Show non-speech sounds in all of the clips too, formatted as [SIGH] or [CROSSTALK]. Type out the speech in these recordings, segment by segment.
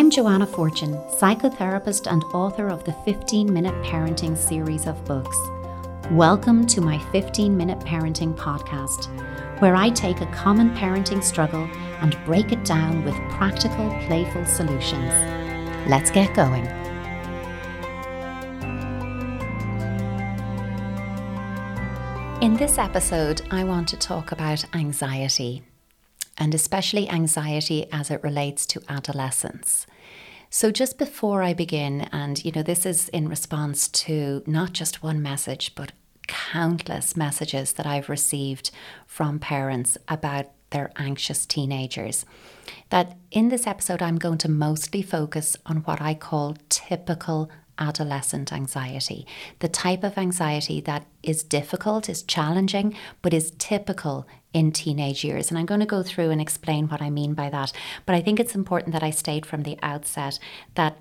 I'm Joanna Fortune, psychotherapist and author of the 15 Minute Parenting series of books. Welcome to my 15 Minute Parenting podcast, where I take a common parenting struggle and break it down with practical, playful solutions. Let's get going. In this episode, I want to talk about anxiety and especially anxiety as it relates to adolescence. So, just before I begin, and you know, this is in response to not just one message, but countless messages that I've received from parents about their anxious teenagers. That in this episode, I'm going to mostly focus on what I call typical adolescent anxiety, the type of anxiety that is difficult, is challenging, but is typical in teenage years. And I'm going to go through and explain what I mean by that. But I think it's important that I state from the outset that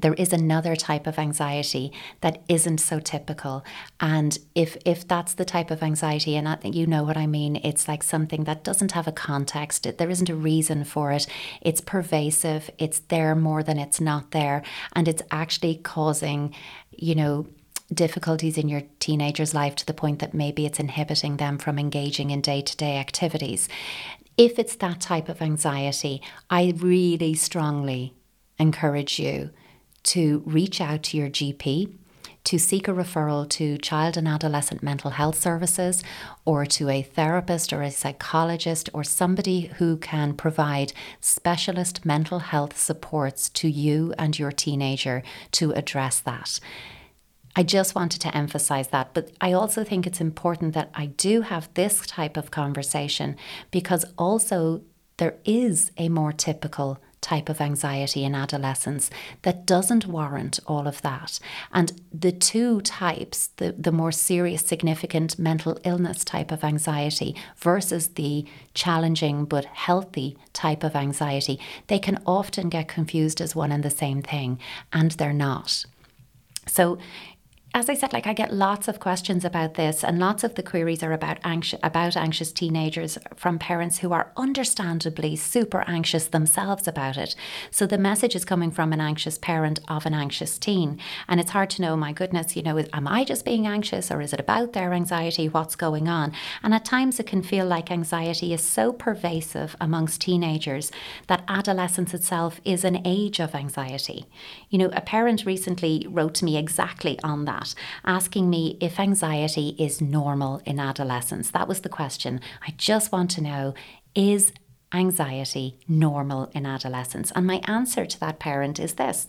there is another type of anxiety that isn't so typical and if if that's the type of anxiety and I think you know what I mean it's like something that doesn't have a context there isn't a reason for it it's pervasive it's there more than it's not there and it's actually causing you know difficulties in your teenager's life to the point that maybe it's inhibiting them from engaging in day-to-day activities if it's that type of anxiety I really strongly encourage you to reach out to your GP to seek a referral to child and adolescent mental health services or to a therapist or a psychologist or somebody who can provide specialist mental health supports to you and your teenager to address that. I just wanted to emphasize that. But I also think it's important that I do have this type of conversation because also there is a more typical type of anxiety in adolescence that doesn't warrant all of that. And the two types, the, the more serious, significant mental illness type of anxiety versus the challenging but healthy type of anxiety, they can often get confused as one and the same thing, and they're not. So, as I said, like I get lots of questions about this, and lots of the queries are about anxious about anxious teenagers from parents who are understandably super anxious themselves about it. So the message is coming from an anxious parent of an anxious teen, and it's hard to know. My goodness, you know, am I just being anxious, or is it about their anxiety? What's going on? And at times it can feel like anxiety is so pervasive amongst teenagers that adolescence itself is an age of anxiety. You know, a parent recently wrote to me exactly on that that, asking me if anxiety is normal in adolescence. That was the question. I just want to know is anxiety normal in adolescence? And my answer to that parent is this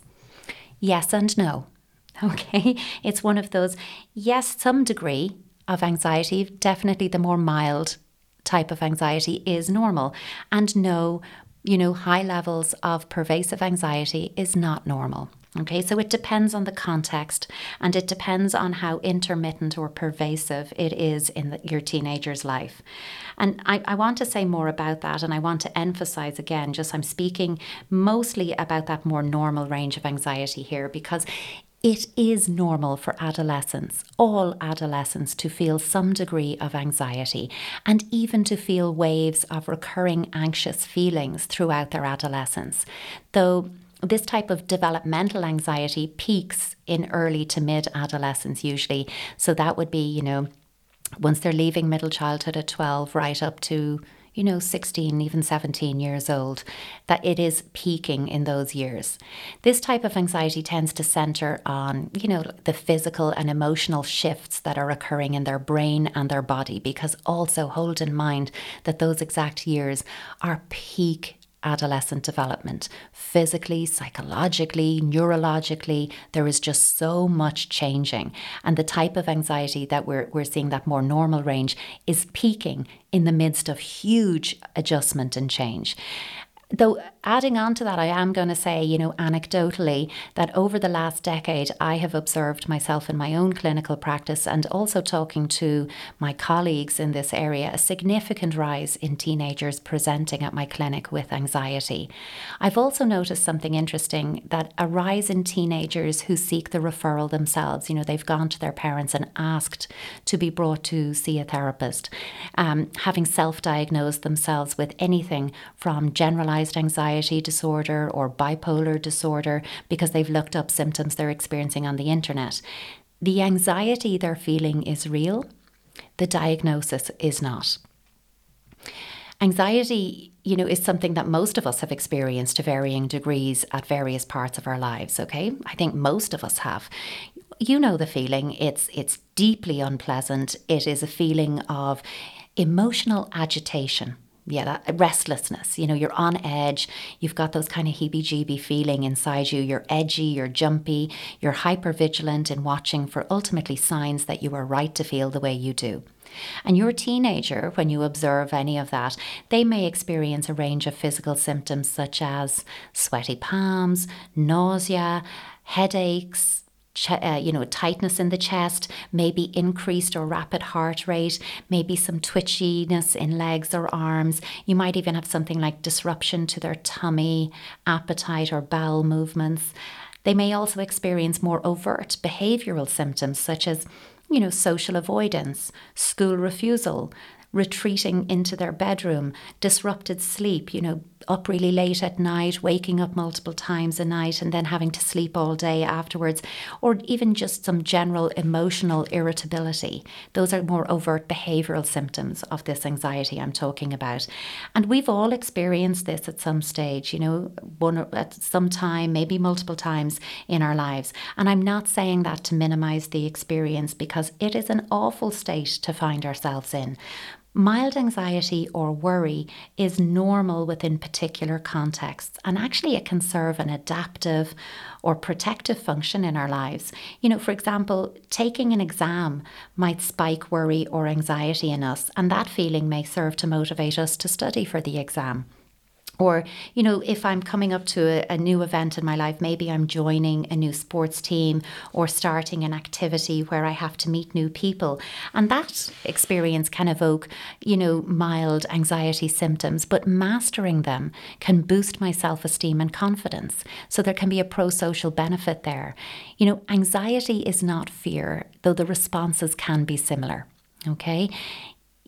yes and no. [LAUGHS] Okay, it's one of those, yes, some degree of anxiety, definitely the more mild type of anxiety is normal. And no, you know, high levels of pervasive anxiety is not normal. Okay, so it depends on the context and it depends on how intermittent or pervasive it is in the, your teenager's life. And I, I want to say more about that and I want to emphasize again, just I'm speaking mostly about that more normal range of anxiety here because it is normal for adolescents, all adolescents, to feel some degree of anxiety and even to feel waves of recurring anxious feelings throughout their adolescence. Though this type of developmental anxiety peaks in early to mid adolescence, usually. So that would be, you know, once they're leaving middle childhood at 12, right up to, you know, 16, even 17 years old, that it is peaking in those years. This type of anxiety tends to center on, you know, the physical and emotional shifts that are occurring in their brain and their body, because also hold in mind that those exact years are peak adolescent development. Physically, psychologically, neurologically, there is just so much changing. And the type of anxiety that we're, we're seeing, that more normal range, is peaking in the midst of huge adjustment and change. Though adding on to that, I am going to say, you know, anecdotally, that over the last decade, I have observed myself in my own clinical practice and also talking to my colleagues in this area a significant rise in teenagers presenting at my clinic with anxiety. I've also noticed something interesting that a rise in teenagers who seek the referral themselves. You know, they've gone to their parents and asked to be brought to see a therapist, um, having self diagnosed themselves with anything from generalized generalized anxiety disorder or bipolar disorder because they've looked up symptoms they're experiencing on the internet. The anxiety they're feeling is real, the diagnosis is not. Anxiety, you know, is something that most of us have experienced to varying degrees at various parts of our lives, okay? I think most of us have. You know the feeling. It's it's deeply unpleasant. It is a feeling of emotional agitation yeah, that restlessness. You know, you're on edge. You've got those kind of heebie jeebie feeling inside you. You're edgy, you're jumpy, you're hyper vigilant in watching for ultimately signs that you are right to feel the way you do. And your teenager, when you observe any of that, they may experience a range of physical symptoms such as sweaty palms, nausea, headaches, uh, you know, tightness in the chest, maybe increased or rapid heart rate, maybe some twitchiness in legs or arms. You might even have something like disruption to their tummy, appetite, or bowel movements. They may also experience more overt behavioral symptoms such as you know, social avoidance, school refusal, retreating into their bedroom, disrupted sleep, you know, up really late at night, waking up multiple times a night, and then having to sleep all day afterwards, or even just some general emotional irritability. Those are more overt behavioral symptoms of this anxiety I'm talking about. And we've all experienced this at some stage, you know, one at some time, maybe multiple times in our lives. And I'm not saying that to minimize the experience because it is an awful state to find ourselves in. Mild anxiety or worry is normal within particular contexts, and actually, it can serve an adaptive or protective function in our lives. You know, for example, taking an exam might spike worry or anxiety in us, and that feeling may serve to motivate us to study for the exam. Or, you know, if I'm coming up to a, a, new event in my life, maybe I'm joining a new sports team or starting an activity where I have to meet new people. And that experience can evoke, you know, mild anxiety symptoms, but mastering them can boost my self esteem and confidence. So there can be a pro social benefit there. You know, anxiety is not fear, though the responses can be similar. Okay.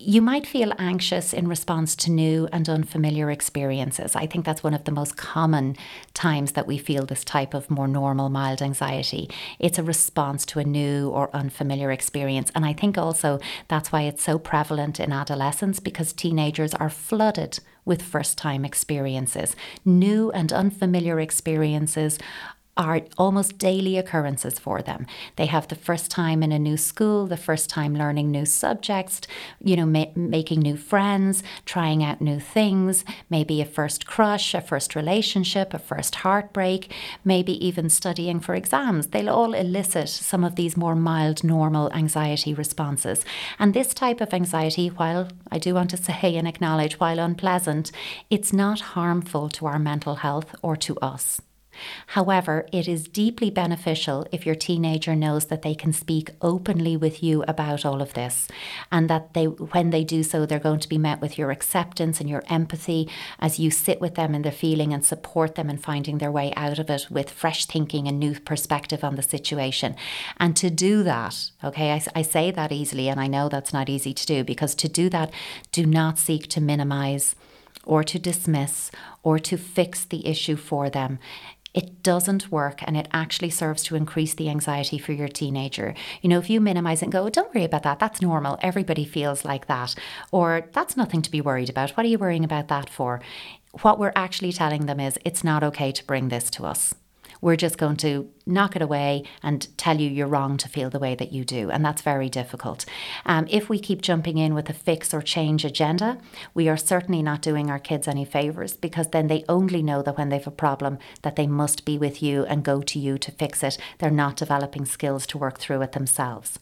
You might feel anxious in response to new and unfamiliar experiences. I think that's one of the most common times that we feel this type of more normal, mild anxiety. It's a response to a new or unfamiliar experience. And I think also that's why it's so prevalent in adolescence because teenagers are flooded with first time experiences. New and unfamiliar experiences are almost daily occurrences for them. They have the first time in a new school, the first time learning new subjects, you know, ma- making new friends, trying out new things, maybe a first crush, a first relationship, a first heartbreak, maybe even studying for exams. They'll all elicit some of these more mild, normal anxiety responses. And this type of anxiety, while I do want to [LAUGHS] say and acknowledge, while unpleasant, it's not harmful to our mental health or to us. However, it is deeply beneficial if your teenager knows that they can speak openly with you about all of this and that they when they do so they're going to be met with your acceptance and your empathy as you sit with them in their feeling and support them in finding their way out of it with fresh thinking and new perspective on the situation. And to do that, okay, I, I say that easily and I know that's not easy to do because to do that, do not seek to minimize or to dismiss or to fix the issue for them it doesn't work and it actually serves to increase the anxiety for your teenager. You know, if you minimize and go, oh, don't worry about that, that's normal, everybody feels like that, or that's nothing to be worried about, what are you worrying about that for? What we're actually telling them is it's not okay to bring this to us. We're just going to knock it away and tell you you're wrong to feel the way that you do. And that's very difficult. Um, if we keep jumping in with a fix or change agenda, we are certainly not doing our kids any favours because then they only know that when they have a problem that they must be with you and go to you to fix it. They're not developing skills to work through it themselves.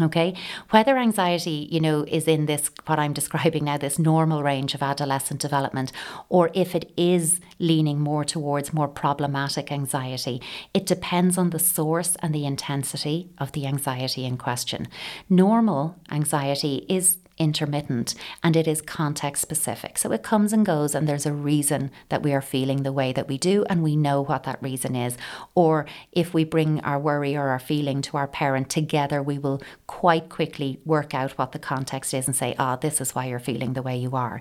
Okay, whether anxiety, you know, is in this, what I'm describing now, this normal range of adolescent development, or if it is leaning more towards more problematic anxiety, it depends on the source and the intensity of the anxiety in question. Normal anxiety is intermittent and it is context specific. So it comes and goes, and there's a reason that we are feeling the way that we do, and we know what that reason is. Or if we bring our worry or our feeling to our parent together, we will quite quickly work out what the context is and say, ah, oh, this is why you're feeling the way you are.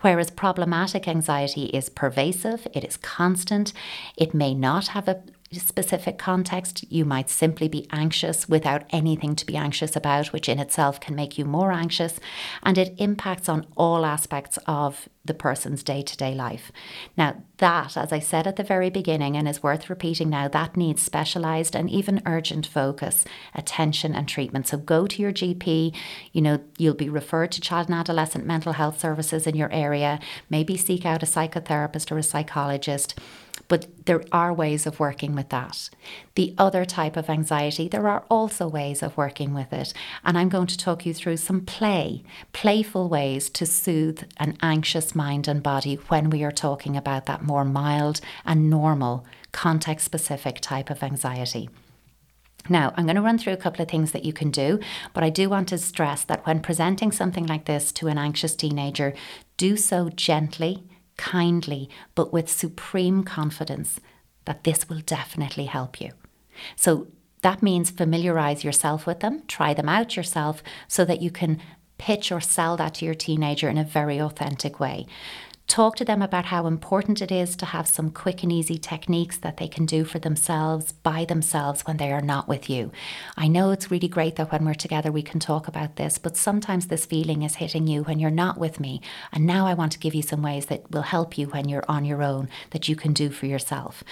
Whereas problematic anxiety is pervasive, it is constant, it may not have a specific context, you might simply be anxious without anything to be anxious about, which in itself can make you more anxious. And it impacts on all aspects of the person's day to day life. Now, that, as I said at the very beginning, and is worth repeating now, that needs specialised and even urgent focus, attention, and treatment. So go to your GP. You know, you'll be referred to child and adolescent mental health services in your area. Maybe seek out a psychotherapist or a psychologist. But there are ways of working with that. The other type of anxiety, there are also ways of working with it. And I'm going to talk you through some play, playful ways to soothe an anxious mind and body when we are talking about that more mild and normal, context specific type of anxiety. Now, I'm going to run through a couple of things that you can do, but I do want to stress that when presenting something like this to an anxious teenager, do so gently kindly, but with supreme confidence that this will definitely help you. So that means familiarize yourself with them, try them out yourself so that you can pitch or sell that to your teenager in a very authentic way. Talk to them about how important it is to have some quick and easy techniques that they can do for themselves by themselves when they are not with you. I know it's really great that when we're together we can talk about this, but sometimes this feeling is hitting you when you're not with me. And now I want to give you some ways that will help you when you're on your own that you can do for yourself.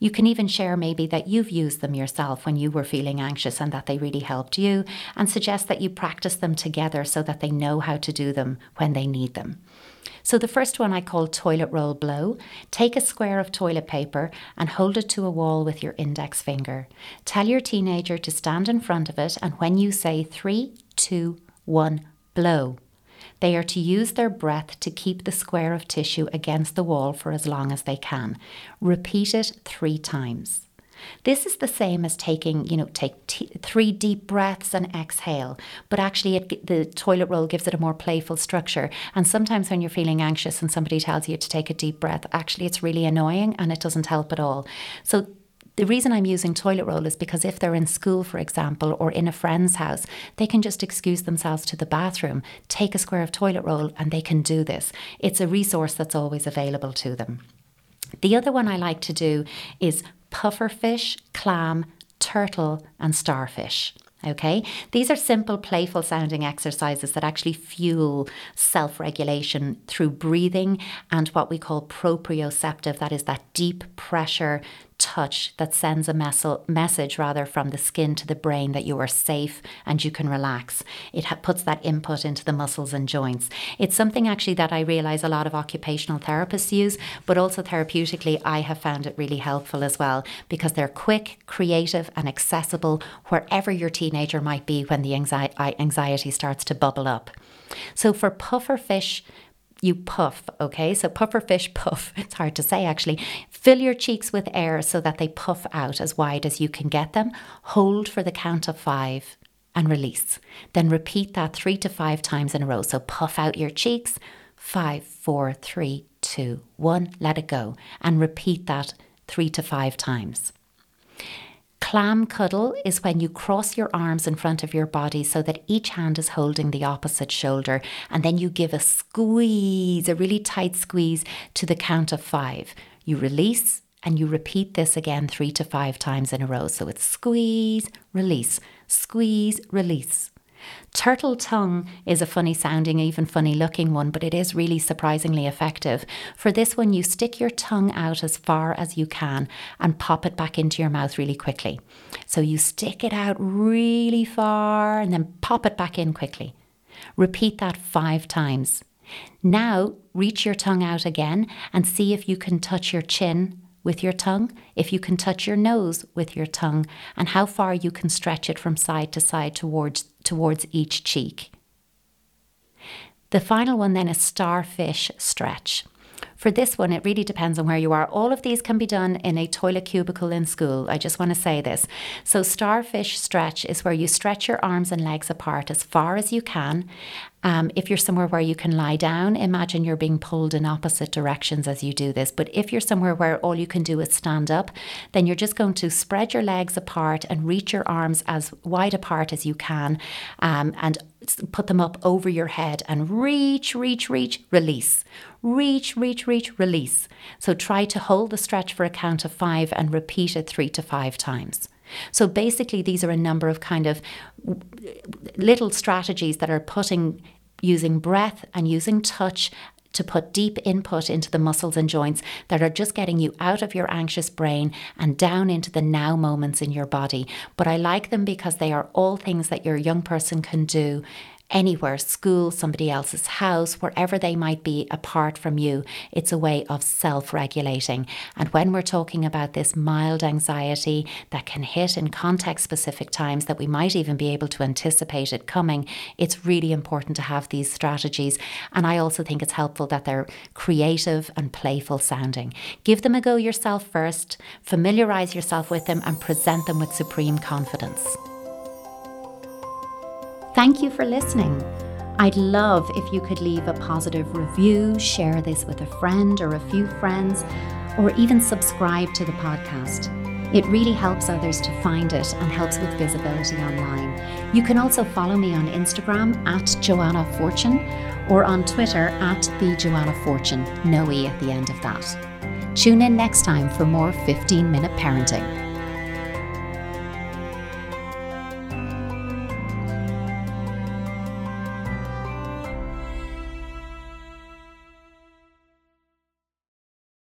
You can even share maybe that you've used them yourself when you were feeling anxious and that they really helped you, and suggest that you practice them together so that they know how to do them when they need them. So the first one I call toilet roll blow. Take a square of toilet paper and hold it to a wall with your index finger. Tell your teenager to stand in front of it, and when you say three, two, one, blow, they are to use their breath to keep the square of tissue against the wall for as long as they can. Repeat it three times. This is the same as taking, you know, take t- three deep breaths and exhale, but actually it, the toilet roll gives it a more playful structure. And sometimes when you're feeling anxious and somebody tells you to take a deep breath, actually it's really annoying and it doesn't help at all. So the reason I'm using toilet roll is because if they're in school, for example, or in a friend's house, they can just excuse themselves to the bathroom, take a square of toilet roll, and they can do this. It's a resource that's always available to them. The other one I like to do is pufferfish, clam, turtle, and starfish. Okay, these are simple, playful sounding exercises that actually fuel self regulation through breathing and what we call proprioceptive, that is, that deep pressure touch that sends a mes- message rather from the skin to the brain that you are safe and you can relax. It ha- puts that input into the muscles and joints. It's something actually that I realize a lot of occupational therapists use, but also therapeutically, I have found it really helpful as well because they're quick, creative, and accessible wherever your teenager might be when the anxi- anxiety starts to bubble up. So for puffer fish, you puff, okay? So puffer fish [LAUGHS] puff. It's hard to say actually. Fill your cheeks with air so that they puff out as wide as you can get them. Hold for the count of five and release. Then repeat that three to five times in a row. So puff out your cheeks. Five, four, three, two, one. Let it go. And repeat that three to five times. Clam cuddle is when you cross your arms in front of your body so that each hand is holding the opposite shoulder, and then you give a squeeze, a really tight squeeze to the count of five. You release and you repeat this again three to five times in a row. So it's squeeze, release, squeeze, release. Turtle tongue is a funny sounding, even funny looking one, but it is really surprisingly effective. For this one, you stick your tongue out as far as you can and pop it back into your mouth really quickly. So you stick it out really far and then pop it back in quickly. Repeat that five times. Now, reach your tongue out again and see if you can touch your chin with your tongue, if you can touch your nose with your tongue, and how far you can stretch it from side to side towards, towards each cheek. The final one then is starfish stretch. For this one, it really depends on where you are. All of these can be done in a toilet cubicle in school. I just want to say this. So, starfish stretch is where you stretch your arms and legs apart as far as you can um, if you're somewhere where you can lie down, imagine you're being pulled in opposite directions as you do this. But if you're somewhere where all you can do is stand up, then you're just going to spread your legs apart and reach your arms as wide apart as you can um, and put them up over your head and reach, reach, reach, release. Reach, reach, reach, release. So try to hold the stretch for a count of five and repeat it three to five times. So basically, these are a number of kind of little strategies that are putting using breath and using touch to put deep input into the muscles and joints that are just getting you out of your anxious brain and down into the now moments in your body. But I like them because they are all things that your young person can do anywhere school, somebody else's house, wherever they might be apart from you. It's a way of self regulating. And when we're talking about this mild anxiety that can hit in context specific times that we might even be able to anticipate it coming, it's really important to have these strategies. And I also think it's helpful that they're creative and playful sounding. Give them a go yourself first, familiarize yourself with them, and present them with supreme confidence. Thank you for listening. I'd love if you could leave a positive review, share this with a friend or a few friends, or even subscribe to the podcast. It really helps others to find it and helps with visibility online. You can also follow me on Instagram at Joanna Fortune or on Twitter at the Joanna Fortune, no E at the end of that. Tune in next time for more 15 minute parenting.